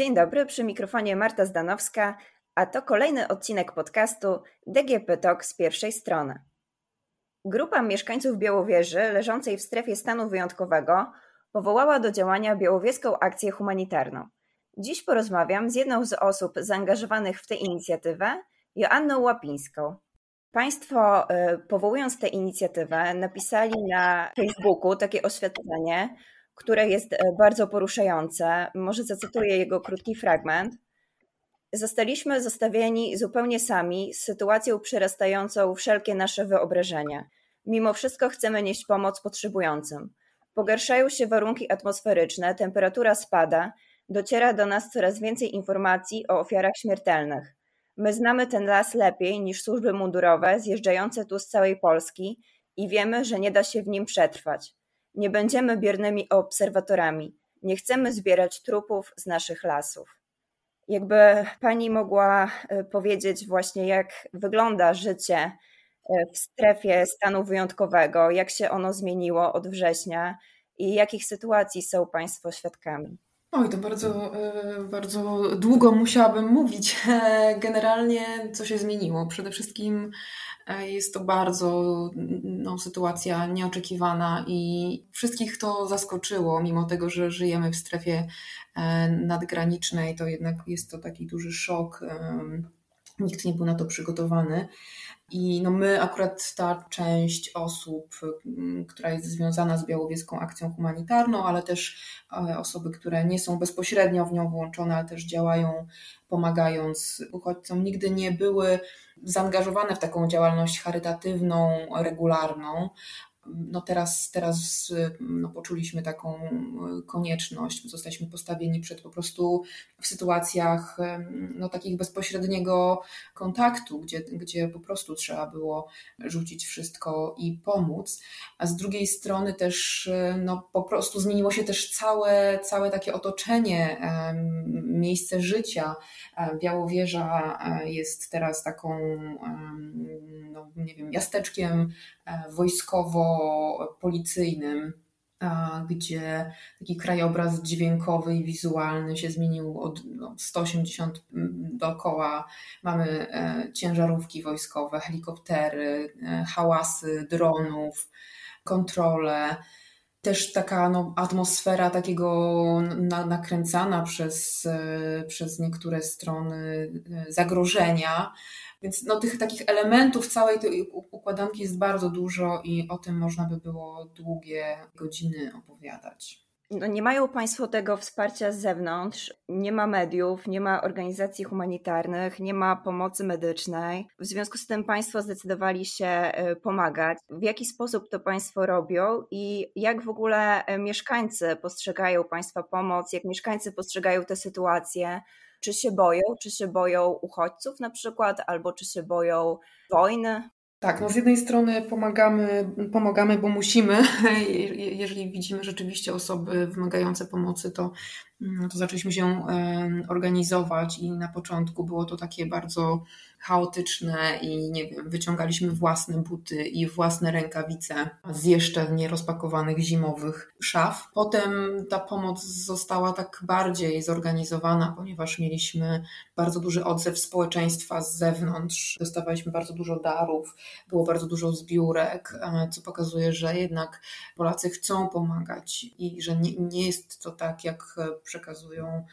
Dzień dobry, przy mikrofonie Marta Zdanowska, a to kolejny odcinek podcastu DGP Talk z pierwszej strony. Grupa mieszkańców Białowieży, leżącej w strefie stanu wyjątkowego, powołała do działania Białowieską Akcję Humanitarną. Dziś porozmawiam z jedną z osób zaangażowanych w tę inicjatywę, Joanną Łapińską. Państwo, y, powołując tę inicjatywę, napisali na Facebooku takie oświetlenie, które jest e, bardzo poruszające. Może zacytuję jego krótki fragment. Zostaliśmy zostawieni zupełnie sami z sytuacją przerastającą wszelkie nasze wyobrażenia. Mimo wszystko chcemy nieść pomoc potrzebującym. Pogarszają się warunki atmosferyczne, temperatura spada, dociera do nas coraz więcej informacji o ofiarach śmiertelnych. My znamy ten las lepiej niż służby mundurowe zjeżdżające tu z całej Polski i wiemy, że nie da się w nim przetrwać. Nie będziemy biernymi obserwatorami. Nie chcemy zbierać trupów z naszych lasów. Jakby pani mogła e, powiedzieć właśnie, jak wygląda życie e, w strefie stanu wyjątkowego, jak się ono zmieniło od września i jakich sytuacji są państwo świadkami? Oj, to bardzo, e, bardzo długo musiałabym mówić. Generalnie co się zmieniło? Przede wszystkim E, jest to bardzo no, sytuacja nieoczekiwana i wszystkich to zaskoczyło, mimo tego, że żyjemy w strefie e, nadgranicznej, to jednak jest to taki duży szok. Nikt nie był na to przygotowany. I no my, akurat ta część osób, która jest związana z Białowieską Akcją Humanitarną, ale też e, osoby, które nie są bezpośrednio w nią włączone, ale też działają pomagając uchodźcom, nigdy nie były zaangażowane w taką działalność charytatywną, regularną, no teraz, teraz no poczuliśmy taką konieczność, zostaliśmy postawieni przed po prostu w sytuacjach no takich bezpośredniego kontaktu, gdzie, gdzie po prostu trzeba było rzucić wszystko i pomóc, a z drugiej strony też no po prostu zmieniło się też całe, całe takie otoczenie, miejsce życia. Białowieża e, jest teraz taką, no nie wiem, miasteczkiem e, wojskowo-policyjnym gdzie taki krajobraz dźwiękowy i wizualny się zmienił od no, 180 mm, dookoła. Mamy e, ciężarówki wojskowe, helikoptery, e, hałasy dronów, kontrole. Też taka no, atmosfera takiego na, nakręcana przez, e, przez niektóre strony zagrożenia więc no, tych takich elementów całej tej układanki jest bardzo dużo i o tym można by było długie godziny opowiadać. No nie mają Państwo tego wsparcia z zewnątrz, nie ma mediów, nie ma organizacji humanitarnych, nie ma pomocy medycznej. W związku z tym Państwo zdecydowali się e, pomagać. W jaki sposób to Państwo robią i jak w ogóle e, mieszkańcy postrzegają Państwa pomoc, jak mieszkańcy postrzegają tę sytuację? Czy się boją? Czy się boją uchodźców na przykład, albo czy się boją wojny? Tak, no z jednej strony pomagamy, pomagamy, bo musimy. Jeżeli widzimy rzeczywiście osoby wymagające pomocy, to, mm, to zaczęliśmy się organizować i na początku było to takie bardzo chaotyczne i nie wiem, wyciągaliśmy własne buty i własne rękawice z jeszcze nierozpakowanych zimowych szaf. Potem ta pomoc została tak bardziej zorganizowana, ponieważ mieliśmy bardzo duży odzew społeczeństwa z zewnątrz. Dostawaliśmy bardzo dużo darów, było bardzo dużo zbiórek, e, co pokazuje, że jednak Polacy chcą pomagać i że nie, nie jest to tak, jak przekazują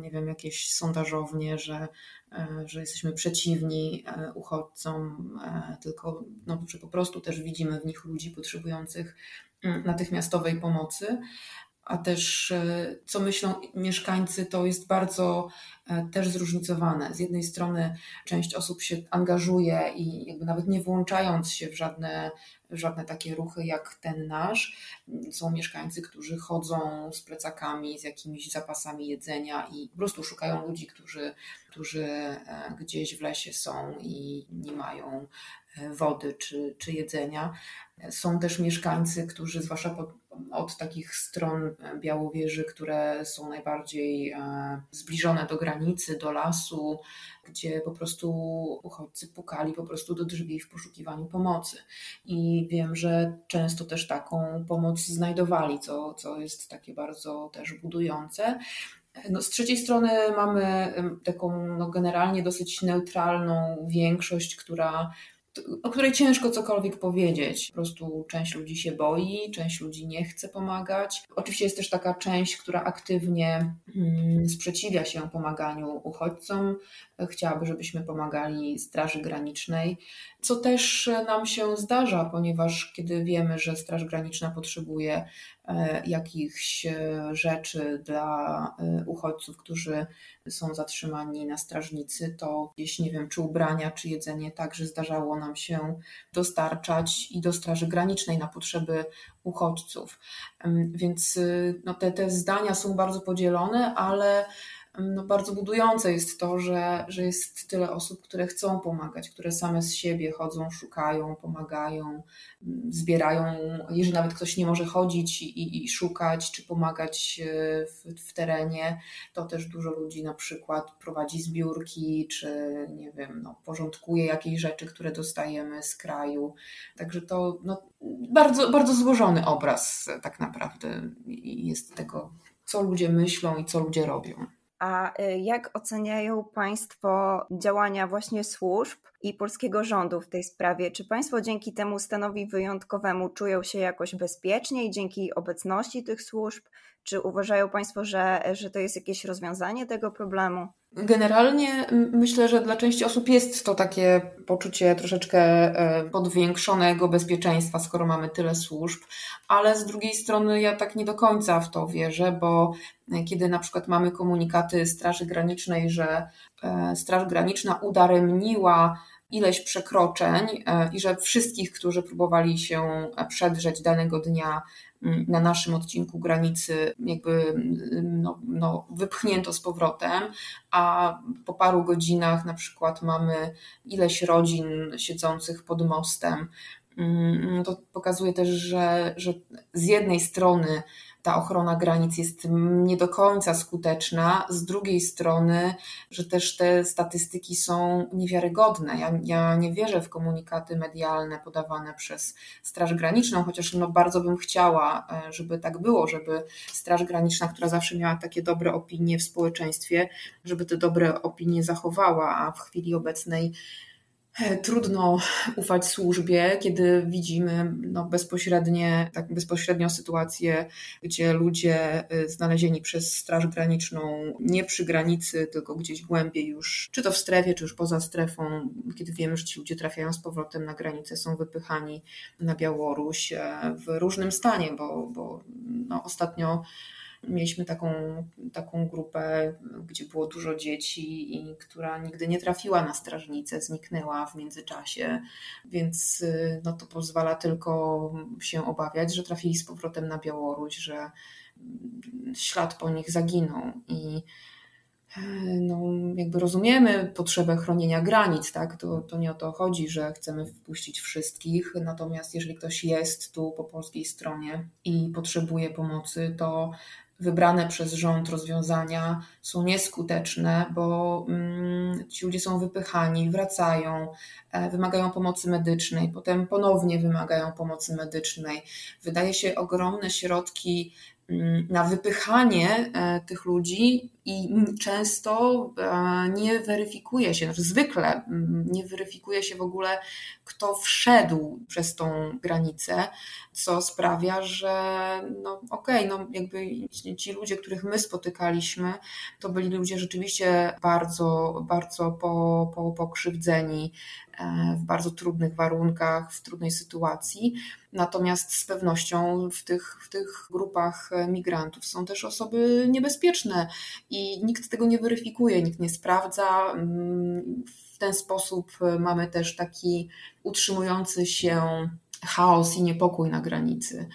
nie wiem, jakieś sondażownie, że, e, że jesteśmy przeciwni e, uchodźcom, e, tylko no, że po prostu też widzimy w nich ludzi potrzebujących mm, natychmiastowej pomocy. A też co myślą mieszkańcy, to jest bardzo też zróżnicowane. Z jednej strony część osób się angażuje i jakby nawet nie włączając się w żadne żadne takie ruchy jak ten nasz. Są mieszkańcy, którzy chodzą z plecakami, z jakimiś zapasami jedzenia i po prostu szukają ludzi, którzy, którzy e, gdzieś w lesie są i nie mają e, wody czy, czy jedzenia. Są też mieszkańcy, którzy, zwłaszcza pod, od takich stron Białowieży, które są najbardziej e, zbliżone do granicy, do lasu, gdzie po prostu uchodźcy pukali po prostu do drzwi w poszukiwaniu pomocy. I wiem, że często też taką pomoc znajdowali, co, co jest takie bardzo też budujące. No, z trzeciej strony mamy taką no, generalnie dosyć neutralną większość, która o której ciężko cokolwiek powiedzieć. Po prostu część ludzi się boi, część ludzi nie chce pomagać. Oczywiście jest też taka część, która aktywnie mm, sprzeciwia się pomaganiu uchodźcom, chciałaby, żebyśmy pomagali Straży Granicznej, co też nam się zdarza, ponieważ kiedy wiemy, że Straż Graniczna potrzebuje e, jakichś e, rzeczy dla e, uchodźców, którzy są zatrzymani na strażnicy, to gdzieś nie wiem, czy ubrania, czy jedzenie, także zdarzało nam się dostarczać i do Straży Granicznej na potrzeby uchodźców. Więc no, te, te zdania są bardzo podzielone, ale no bardzo budujące jest to, że, że jest tyle osób, które chcą pomagać, które same z siebie chodzą, szukają, pomagają, zbierają. Jeżeli nawet ktoś nie może chodzić i, i szukać czy pomagać e, w, w, terenie, to też dużo ludzi na przykład prowadzi zbiórki, czy nie wiem, no, porządkuje jakieś rzeczy, które dostajemy z kraju. Także to no, bardzo, bardzo złożony obraz tak naprawdę jest tego, co ludzie myślą i co ludzie robią. A y, jak oceniają Państwo działania właśnie służb i polskiego rządu w tej sprawie? Czy Państwo dzięki temu stanowi wyjątkowemu czują się jakoś bezpieczniej dzięki obecności tych służb? Czy uważają Państwo, że, że to jest jakieś rozwiązanie tego problemu? Generalnie myślę, że dla części osób jest to takie poczucie troszeczkę e, podwiększonego bezpieczeństwa, skoro mamy tyle służb, ale z drugiej strony ja tak nie do końca w to wierzę, bo kiedy na przykład mamy komunikaty Straży Granicznej, że e, Straż Graniczna udaremniła ileś przekroczeń e, i że wszystkich, którzy próbowali się przedrzeć danego dnia na naszym odcinku granicy, jakby no, no, wypchnięto z powrotem, a po paru godzinach na przykład mamy ileś rodzin siedzących pod mostem. Mm, to pokazuje też, że, że z jednej strony ta ochrona granic jest nie do końca skuteczna, z drugiej strony, że też te statystyki są niewiarygodne. Ja, ja nie wierzę w komunikaty medialne podawane przez Straż Graniczną, chociaż no bardzo bym chciała, e, żeby tak było, żeby Straż Graniczna, która zawsze miała takie dobre opinie w społeczeństwie, żeby te dobre opinie zachowała, a w chwili obecnej trudno ufać służbie, kiedy widzimy no, bezpośrednie, tak bezpośrednią sytuację, gdzie ludzie e, znalezieni przez Straż Graniczną nie przy granicy, tylko gdzieś głębiej już, czy to w strefie, czy już poza strefą, kiedy wiemy, że ci ludzie trafiają z powrotem na granicę, są wypychani na Białoruś e, w różnym stanie, bo, bo no, ostatnio Mieliśmy taką, taką grupę, gdzie było dużo dzieci i która nigdy nie trafiła na strażnicę, zniknęła w międzyczasie, więc y, no to pozwala tylko się obawiać, że trafili z powrotem na Białoruś, że ślad po nich zaginął i e, no, jakby rozumiemy potrzebę chronienia granic, tak? To, to nie o to chodzi, że chcemy wpuścić wszystkich. Natomiast jeżeli ktoś jest tu po polskiej stronie i potrzebuje pomocy, to wybrane przez rząd rozwiązania są nieskuteczne, bo mm, ci ludzie są wypychani, wracają, e, wymagają pomocy medycznej, potem ponownie wymagają pomocy medycznej. Wydaje się ogromne środki mm, na wypychanie e, tych ludzi i często e, nie weryfikuje się, znaczy zwykle mm, nie weryfikuje się w ogóle, kto wszedł przez tą granicę, co sprawia, że no okej, okay, no jakby ci ludzie, których my spotykaliśmy, to byli ludzie rzeczywiście bardzo, bardzo po, po, pokrzywdzeni e, w bardzo trudnych warunkach, w trudnej sytuacji. Natomiast z pewnością w tych, w tych grupach migrantów są też osoby niebezpieczne i i nikt tego nie weryfikuje, nikt nie sprawdza. Mm, w ten sposób e, mamy też taki utrzymujący się chaos i niepokój na granicy.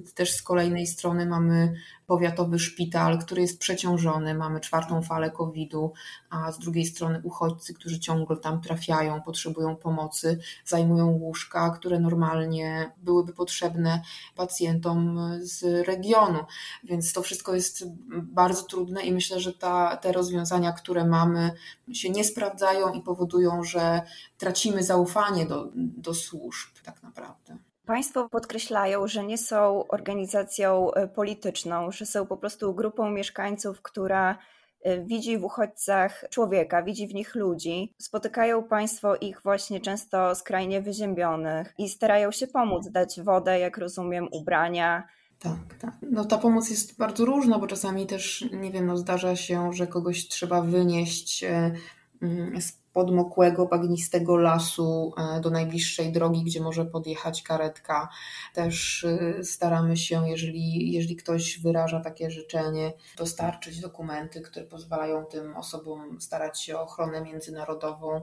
Też z kolejnej strony mamy powiatowy szpital, który jest przeciążony, mamy czwartą falę COVID-u, a z drugiej strony uchodźcy, którzy ciągle tam trafiają, potrzebują pomocy, zajmują łóżka, które normalnie byłyby potrzebne pacjentom z regionu. Więc to wszystko jest bardzo trudne i myślę, że ta, te rozwiązania, które mamy, się nie sprawdzają i powodują, że tracimy zaufanie do, do służb tak naprawdę. Państwo podkreślają, że nie są organizacją e, polityczną, że są po prostu grupą mieszkańców, która e, widzi w uchodźcach człowieka, widzi w nich ludzi. Spotykają Państwo ich właśnie często skrajnie wyziębionych i starają się pomóc, dać wodę, jak rozumiem, ubrania. Tak, tak. No ta pomoc jest bardzo różna, bo czasami też, nie wiem, no zdarza się, że kogoś trzeba wynieść e, mm, z podmokłego, bagnistego lasu e, do najbliższej drogi, gdzie może podjechać karetka. Też e, staramy się, jeżeli, jeżeli ktoś wyraża takie życzenie, dostarczyć dokumenty, które pozwalają tym osobom starać się o ochronę międzynarodową.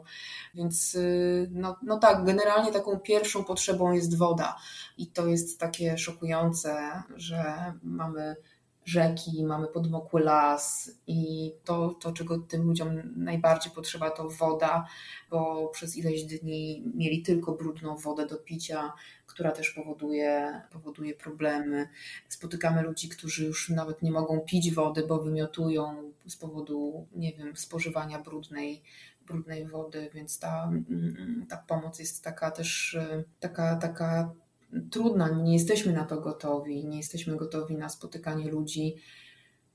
Więc e, no, no tak, generalnie taką pierwszą potrzebą jest woda. I to jest takie szokujące, że mamy rzeki, mamy podmokły las i to, to, czego tym ludziom najbardziej potrzeba, to woda, bo przez ileś dni mieli tylko brudną wodę do picia, która też powoduje, powoduje problemy. Spotykamy ludzi, którzy już nawet nie mogą pić wody, bo wymiotują z powodu, nie wiem, spożywania brudnej, brudnej wody, więc ta, ta pomoc jest taka też taka, taka trudna, nie jesteśmy na to gotowi, nie jesteśmy gotowi na spotykanie ludzi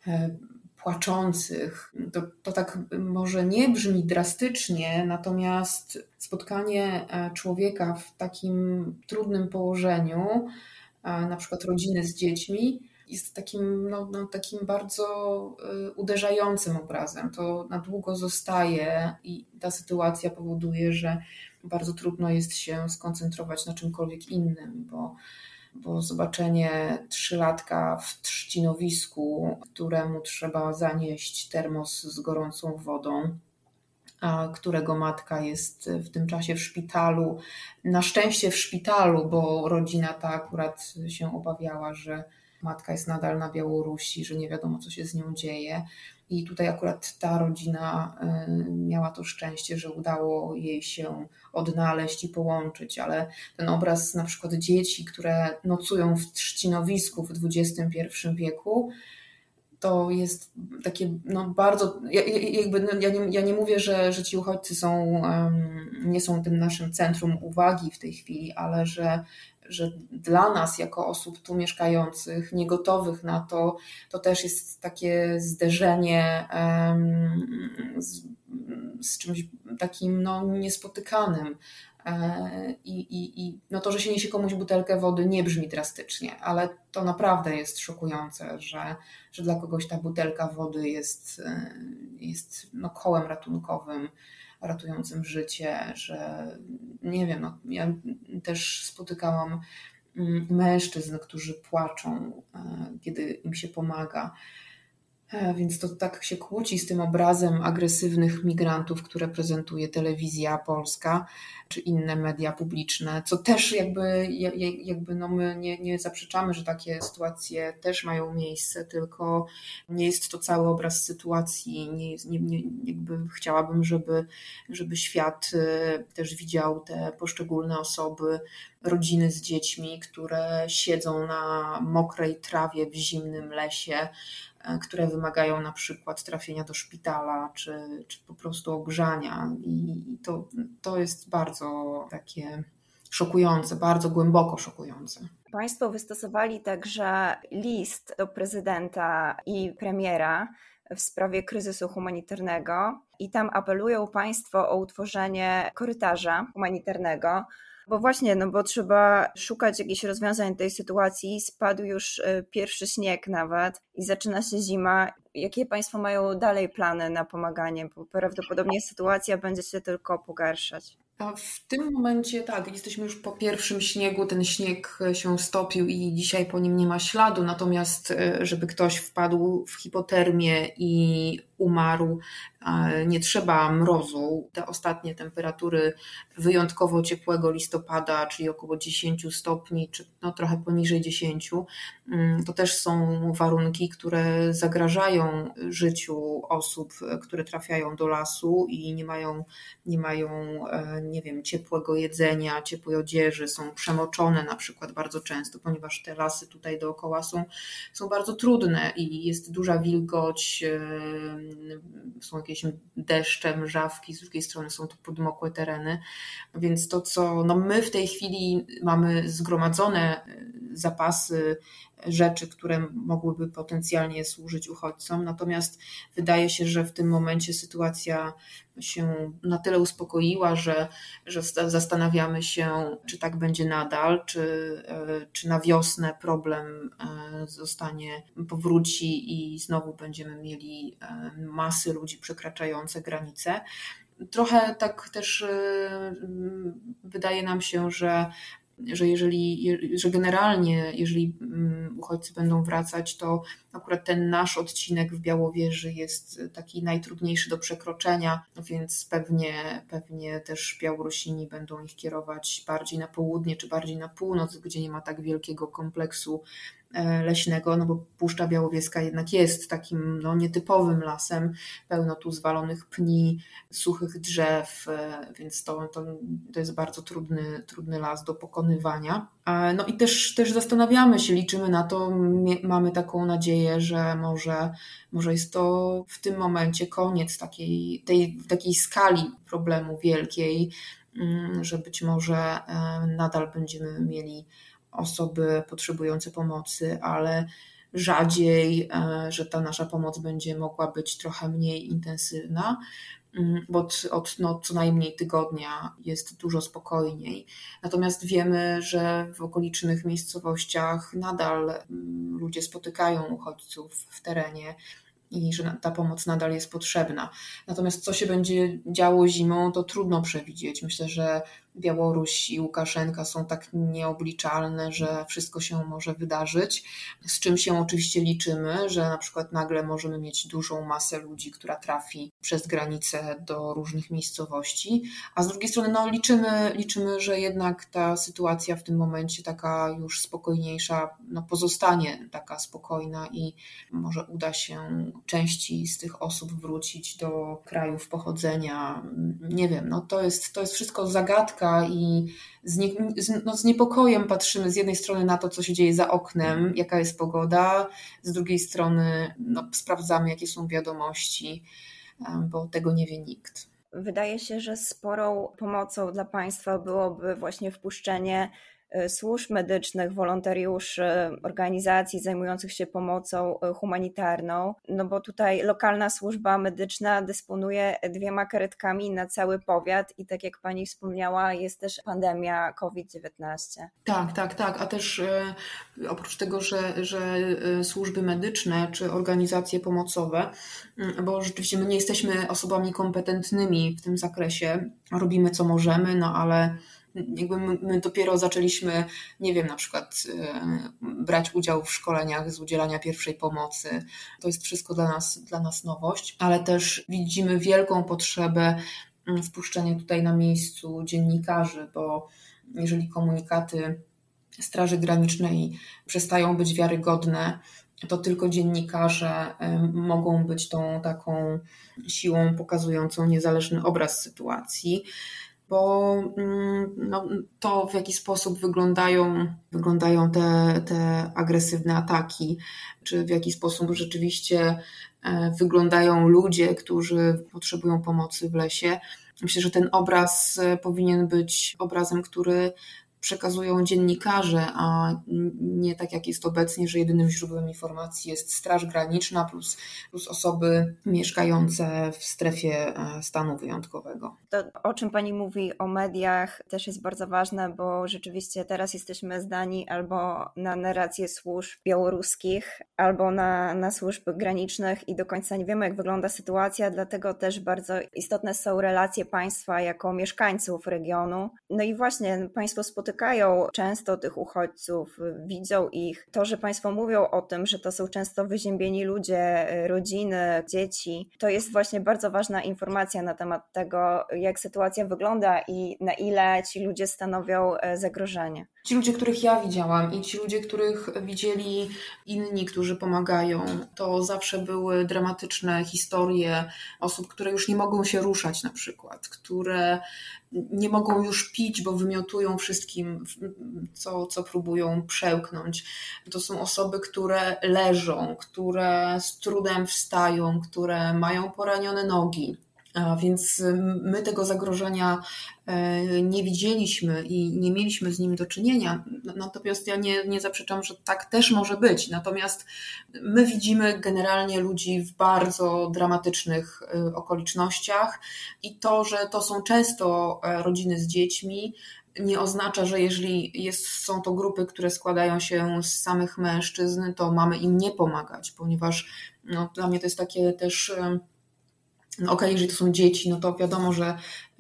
e, płaczących. To, to tak może nie brzmi drastycznie, natomiast spotkanie e, człowieka w takim trudnym położeniu, e, na przykład rodziny z dziećmi, jest takim, no, no, takim bardzo uderzającym obrazem. To na długo zostaje i ta sytuacja powoduje, że bardzo trudno jest się skoncentrować na czymkolwiek innym, bo, bo zobaczenie trzylatka w trzcinowisku, któremu trzeba zanieść termos z gorącą wodą, a którego matka jest w tym czasie w szpitalu. Na szczęście w szpitalu, bo rodzina ta akurat się obawiała, że matka jest nadal na Białorusi, że nie wiadomo, co się z nią dzieje. I tutaj akurat ta rodzina y, miała to szczęście, że udało jej się odnaleźć i połączyć, ale ten obraz na przykład dzieci, które nocują w trzcinowisku w XXI wieku, to jest takie no, bardzo, jakby, no, ja, nie, ja nie mówię, że, że ci uchodźcy są, nie są tym naszym centrum uwagi w tej chwili, ale że że dla nas, jako osób tu mieszkających, niegotowych na to, to też jest takie zderzenie z, z czymś takim no, niespotykanym. E, I, i, I no to, że się niesie komuś butelkę wody, nie brzmi drastycznie, ale to naprawdę jest szokujące, że, że dla kogoś ta butelka wody jest, e, jest no, kołem ratunkowym ratującym życie, że nie wiem, no, ja też spotykałam mm, mężczyzn, którzy płaczą, e, kiedy im się pomaga. E, więc to tak się kłóci z tym obrazem agresywnych migrantów, które prezentuje telewizja polska czy inne media publiczne, co też jakby, jakby no my nie, nie zaprzeczamy, że takie sytuacje też mają miejsce, tylko nie jest to cały obraz sytuacji. Nie, nie, nie, jakby chciałabym, żeby, żeby świat e, też widział te poszczególne osoby, rodziny z dziećmi, które siedzą na mokrej trawie w zimnym lesie, które wymagają na przykład trafienia do szpitala czy, czy po prostu ogrzania. I to, to jest bardzo takie szokujące, bardzo głęboko szokujące. Państwo wystosowali także list do prezydenta i premiera w sprawie kryzysu humanitarnego i tam apelują Państwo o utworzenie korytarza humanitarnego bo właśnie, no bo trzeba szukać jakichś rozwiązań tej sytuacji. Spadł już y, pierwszy śnieg nawet i zaczyna się zima. Jakie Państwo mają dalej plany na pomaganie? Bo prawdopodobnie sytuacja będzie się tylko pogarszać. A w tym momencie tak, jesteśmy już po pierwszym śniegu, ten śnieg się stopił i dzisiaj po nim nie ma śladu, natomiast y, żeby ktoś wpadł w hipotermię i umarł, nie trzeba mrozu. Te ostatnie temperatury wyjątkowo ciepłego listopada, czyli około 10 stopni, czy no trochę poniżej 10, mm, to też są warunki, które zagrażają życiu osób, które trafiają do lasu i nie mają, nie mają e, nie wiem, ciepłego jedzenia, ciepłej odzieży, są przemoczone na przykład bardzo często, ponieważ te lasy tutaj dookoła są, są bardzo trudne i jest duża wilgoć są jakieś deszcze, mrzawki, z drugiej strony są to podmokłe tereny, więc to, co no my w tej chwili mamy zgromadzone zapasy rzeczy, które mogłyby potencjalnie służyć uchodźcom. Natomiast wydaje się, że w tym momencie sytuacja się na tyle uspokoiła, że, że zastanawiamy się, czy tak będzie nadal, czy, e, czy na wiosnę problem e, zostanie, powróci i znowu będziemy mieli e, masy ludzi przekraczające granice. Trochę tak też wydaje nam się, że że jeżeli, że generalnie, jeżeli mm, uchodźcy będą wracać, to akurat ten nasz odcinek w Białowieży jest taki najtrudniejszy do przekroczenia, więc pewnie, pewnie też Białorusini będą ich kierować bardziej na południe czy bardziej na północ, gdzie nie ma tak wielkiego kompleksu leśnego, no bo Puszcza Białowieska jednak jest takim no, nietypowym lasem, pełno tu zwalonych pni, suchych drzew, e, więc to, to, to jest bardzo trudny, trudny las do pokonywania. No i też, też zastanawiamy się, liczymy na to, mamy taką nadzieję, że może, może jest to w tym momencie koniec takiej, tej, takiej skali problemu wielkiej, mm, że być może e, nadal będziemy mieli osoby potrzebujące pomocy, ale rzadziej, e, że ta nasza pomoc będzie mogła być trochę mniej intensywna, mm, bo od, no, co najmniej tygodnia jest dużo spokojniej. Natomiast wiemy, że w okolicznych miejscowościach nadal mm, ludzie spotykają uchodźców w terenie i że ta pomoc nadal jest potrzebna. Natomiast co się będzie działo zimą, to trudno przewidzieć. Myślę, że Białoruś i Łukaszenka są tak nieobliczalne, że wszystko się może wydarzyć. Z czym się oczywiście liczymy, że na przykład nagle możemy mieć dużą masę ludzi, która trafi przez granicę do różnych miejscowości, a z drugiej strony no, liczymy, liczymy, że jednak ta sytuacja w tym momencie taka już spokojniejsza no, pozostanie taka spokojna i może uda się części z tych osób wrócić do krajów pochodzenia. Nie wiem, no to jest, to jest wszystko zagadka i z, nie, z, no, z niepokojem patrzymy z jednej strony na to, co się dzieje za oknem, jaka jest pogoda, z drugiej strony no, sprawdzamy, jakie są wiadomości, bo tego nie wie nikt. Wydaje się, że sporą pomocą dla państwa byłoby właśnie wpuszczenie służb medycznych, wolontariuszy, organizacji zajmujących się pomocą y, humanitarną, no bo tutaj lokalna służba medyczna dysponuje dwiema karetkami na cały powiat i tak jak pani wspomniała, jest też pandemia COVID-19. Tak, tak, tak, a też y, oprócz tego, że, że służby medyczne czy organizacje pomocowe, bo rzeczywiście my nie jesteśmy osobami kompetentnymi w tym zakresie, robimy co możemy, no ale jakby my, my, dopiero zaczęliśmy, nie wiem, na przykład e, brać udział w szkoleniach z udzielania pierwszej pomocy. To jest wszystko dla nas, dla nas nowość, ale też widzimy wielką potrzebę mm, wpuszczenia tutaj na miejscu dziennikarzy, bo jeżeli komunikaty Straży Granicznej przestają być wiarygodne, to tylko dziennikarze e, mogą być tą taką siłą pokazującą niezależny obraz sytuacji bo mm, no, to, w jaki sposób wyglądają, wyglądają te, te agresywne ataki, czy w jaki sposób rzeczywiście e, wyglądają ludzie, którzy potrzebują pomocy w lesie. Myślę, że ten obraz e, powinien być obrazem, który przekazują dziennikarze, a nie tak jak jest obecnie, że jedynym źródłem informacji jest Straż Graniczna plus, plus osoby mieszkające w strefie e, stanu wyjątkowego. To, o czym Pani mówi o mediach, też jest bardzo ważne, bo rzeczywiście teraz jesteśmy zdani albo na narrację służb białoruskich, albo na, na służby granicznych i do końca nie wiemy, jak wygląda sytuacja, dlatego też bardzo istotne są relacje państwa jako mieszkańców regionu. No i właśnie Państwo spotykają spotykają często tych uchodźców, widzą ich. To, że Państwo mówią o tym, że to są często wyziębieni ludzie, rodziny, dzieci, to jest właśnie bardzo ważna informacja na temat tego, jak sytuacja wygląda i na ile ci ludzie stanowią e, zagrożenie. Ci ludzie, których ja widziałam i ci ludzie, których widzieli inni, którzy pomagają, to zawsze były dramatyczne historie osób, które już nie mogą się ruszać, na przykład, które nie mogą już pić, bo wymiotują wszystkim, co, co próbują przełknąć. To są osoby, które leżą, które z trudem wstają, które mają poranione nogi. Więc my tego zagrożenia e, nie widzieliśmy i nie mieliśmy z nim do czynienia. Natomiast ja nie, nie zaprzeczam, że tak też może być. Natomiast my widzimy generalnie ludzi w bardzo dramatycznych e, okolicznościach i to, że to są często e, rodziny z dziećmi, nie oznacza, że jeżeli jest, są to grupy, które składają się z samych mężczyzn, to mamy im nie pomagać, ponieważ no, dla mnie to jest takie też no okej, okay, jeżeli to są dzieci, no to wiadomo, że,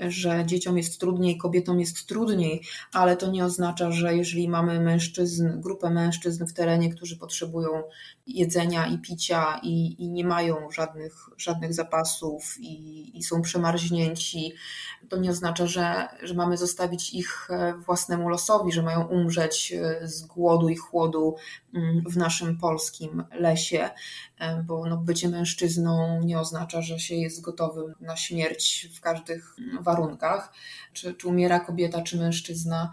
że dzieciom jest trudniej, kobietom jest trudniej, ale to nie oznacza, że jeżeli mamy mężczyzn, grupę mężczyzn w terenie, którzy potrzebują jedzenia i picia i, i nie mają żadnych, żadnych zapasów i, i są przemarznięci, to nie oznacza, że, że mamy zostawić ich e, własnemu losowi, że mają umrzeć e, z głodu i chłodu mm, w naszym polskim lesie, e, bo no, bycie mężczyzną nie oznacza, że się jest gotowym na śmierć w każdych warunkach. Czy, czy umiera kobieta, czy mężczyzna,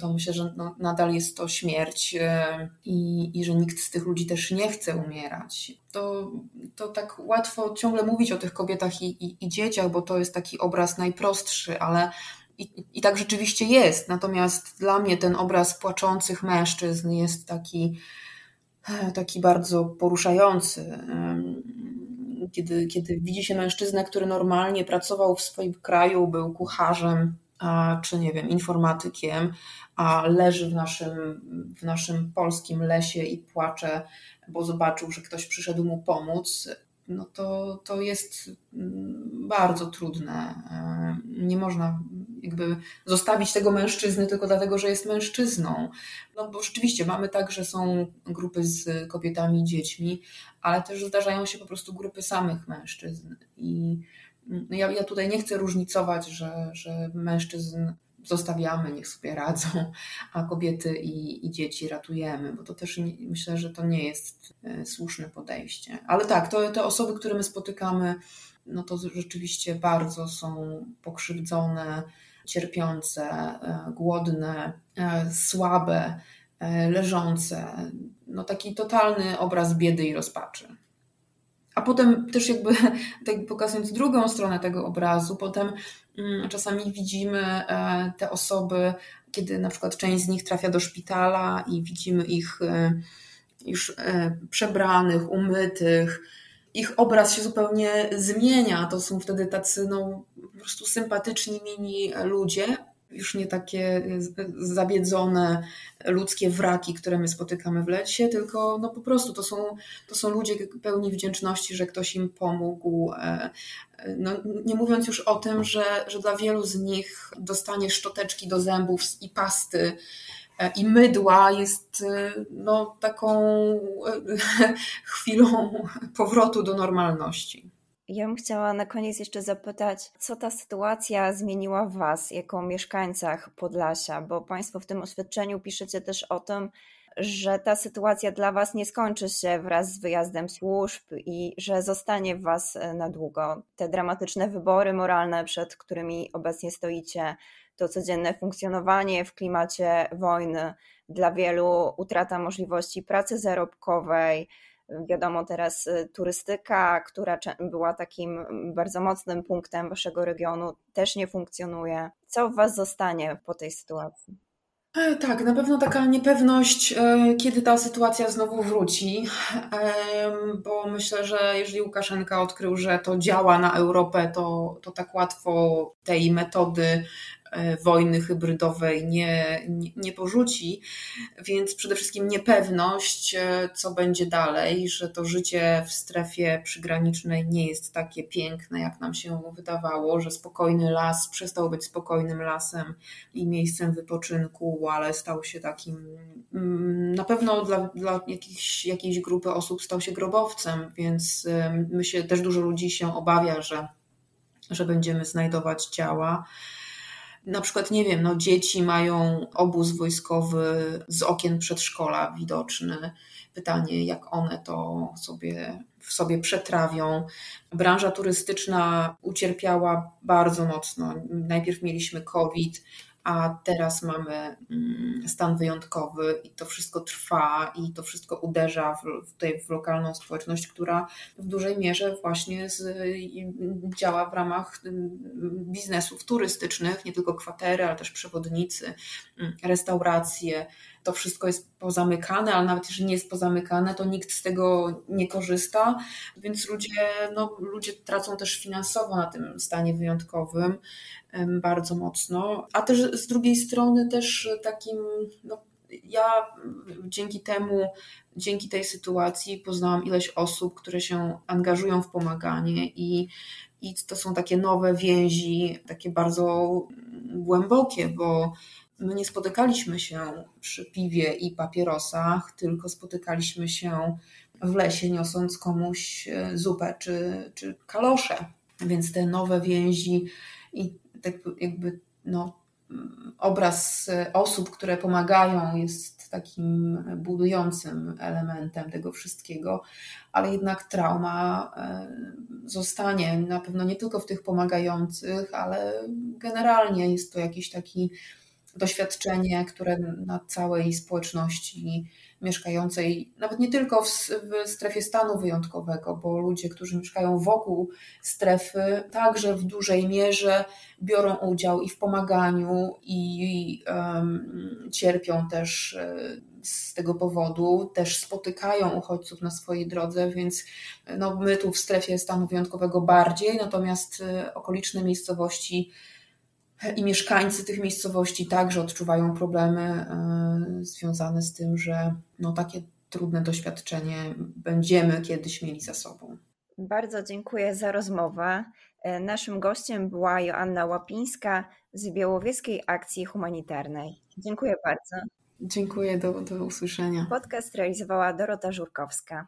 to myślę, że no, nadal jest to śmierć i, i że nikt z tych ludzi też nie chce umierać. To, to tak łatwo ciągle mówić o tych kobietach i, i, i dzieciach, bo to jest taki obraz najprostszy, ale i, I tak rzeczywiście jest. Natomiast dla mnie ten obraz płaczących mężczyzn jest taki, taki bardzo poruszający. Kiedy, kiedy widzi się mężczyznę, który normalnie pracował w swoim kraju, był kucharzem, czy nie wiem, informatykiem, a leży w naszym, w naszym polskim lesie i płacze, bo zobaczył, że ktoś przyszedł mu pomóc, no to, to jest mm, bardzo trudne. E, nie można jakby zostawić tego mężczyzny tylko dlatego, że jest mężczyzną. No bo rzeczywiście mamy tak, że są grupy z kobietami dziećmi, ale też zdarzają się po prostu grupy samych mężczyzn. I no ja, ja tutaj nie chcę różnicować, że, że mężczyzn zostawiamy, niech sobie radzą, a kobiety i, i dzieci ratujemy, bo to też nie, myślę, że to nie jest e, słuszne podejście. Ale tak, to te osoby, które my spotykamy, no to rzeczywiście bardzo są pokrzywdzone, cierpiące, e, głodne, e, słabe, leżące. No taki totalny obraz biedy i rozpaczy. A potem też jakby tak pokazując drugą stronę tego obrazu, potem mm, czasami widzimy e, te osoby, kiedy na przykład część z nich trafia do szpitala i widzimy ich e, już e, przebranych, umytych, ich obraz się zupełnie zmienia. To są wtedy tacy no, po prostu sympatyczni, mini ludzie, już nie takie zabiedzone ludzkie wraki, które my spotykamy w lesie, tylko no po prostu to są, to są ludzie pełni wdzięczności, że ktoś im pomógł. E, no, nie mówiąc już o tym, że, że dla wielu z nich dostanie szczoteczki do zębów i pasty e, i mydła jest e, no, taką chwilą powrotu do normalności. Ja bym chciała na koniec jeszcze zapytać, co ta sytuacja zmieniła w Was jako mieszkańcach Podlasia, bo Państwo w tym oświadczeniu piszecie też o tym, że ta sytuacja dla Was nie skończy się wraz z wyjazdem służb i że zostanie w Was e, na długo. Te dramatyczne wybory moralne, przed którymi obecnie stoicie, to codzienne funkcjonowanie w klimacie wojny, dla wielu utrata możliwości pracy zarobkowej, Wiadomo teraz y, turystyka, która była takim bardzo mocnym punktem waszego regionu, też nie funkcjonuje. Co w was zostanie po tej sytuacji? E, tak, na pewno taka niepewność, e, kiedy ta sytuacja znowu wróci, bo myślę, że jeżeli Łukaszenka odkrył, że to działa na Europę, to, to tak łatwo tej metody wojny hybrydowej nie, nie, nie porzuci, więc przede wszystkim niepewność, e, co będzie dalej, że to życie w strefie przygranicznej nie jest takie piękne, jak nam się wydawało, że spokojny las przestał być spokojnym lasem i miejscem wypoczynku, ale stał się takim, mm, na pewno dla, dla jakiejś, jakiejś grupy osób stał się grobowcem, więc myślę, też dużo ludzi się obawia, że, że będziemy znajdować ciała. Na przykład, nie wiem, no, dzieci mają obóz wojskowy z okien przedszkola widoczny. Pytanie, jak one to sobie w sobie przetrawią. Branża turystyczna ucierpiała bardzo mocno. Najpierw mieliśmy COVID, a teraz mamy mm, stan wyjątkowy i to wszystko trwa i to wszystko uderza w, tutaj w lokalną społeczność, która w dużej mierze właśnie z, działa w ramach mm, biznesów turystycznych, nie tylko kwatery, ale też przewodnicy, mm, restauracje. To wszystko jest pozamykane, ale nawet jeżeli nie jest pozamykane, to nikt z tego nie korzysta, więc ludzie, no, ludzie tracą też finansowo na tym stanie wyjątkowym bardzo mocno, a też z drugiej strony też takim, no, ja dzięki temu, dzięki tej sytuacji poznałam ileś osób, które się angażują w pomaganie i, i to są takie nowe więzi, takie bardzo głębokie, bo my nie spotykaliśmy się przy piwie i papierosach, tylko spotykaliśmy się w lesie, niosąc komuś e, zupę czy, czy kalosze. Więc te nowe więzi i tak jakby no, obraz osób, które pomagają, jest takim budującym elementem tego wszystkiego, ale jednak trauma e, zostanie na pewno nie tylko w tych pomagających, ale generalnie jest to jakiś taki doświadczenie, które na całej społeczności mieszkającej, nawet nie tylko w, w, strefie stanu wyjątkowego, bo ludzie, którzy mieszkają wokół strefy, także w dużej mierze biorą udział i w pomaganiu, i um, cierpią też e, z tego powodu, też spotykają uchodźców na swojej drodze, więc no, my tu w strefie stanu wyjątkowego bardziej, natomiast e, okoliczne miejscowości i mieszkańcy tych miejscowości także odczuwają problemy e, związane z tym, że no takie trudne doświadczenie będziemy kiedyś mieli za sobą. Bardzo dziękuję za rozmowę. E, naszym gościem była Joanna Łapińska z Białowieskiej Akcji Humanitarnej. Dziękuję bardzo. Dziękuję, do, do usłyszenia. Podcast realizowała Dorota Żurkowska.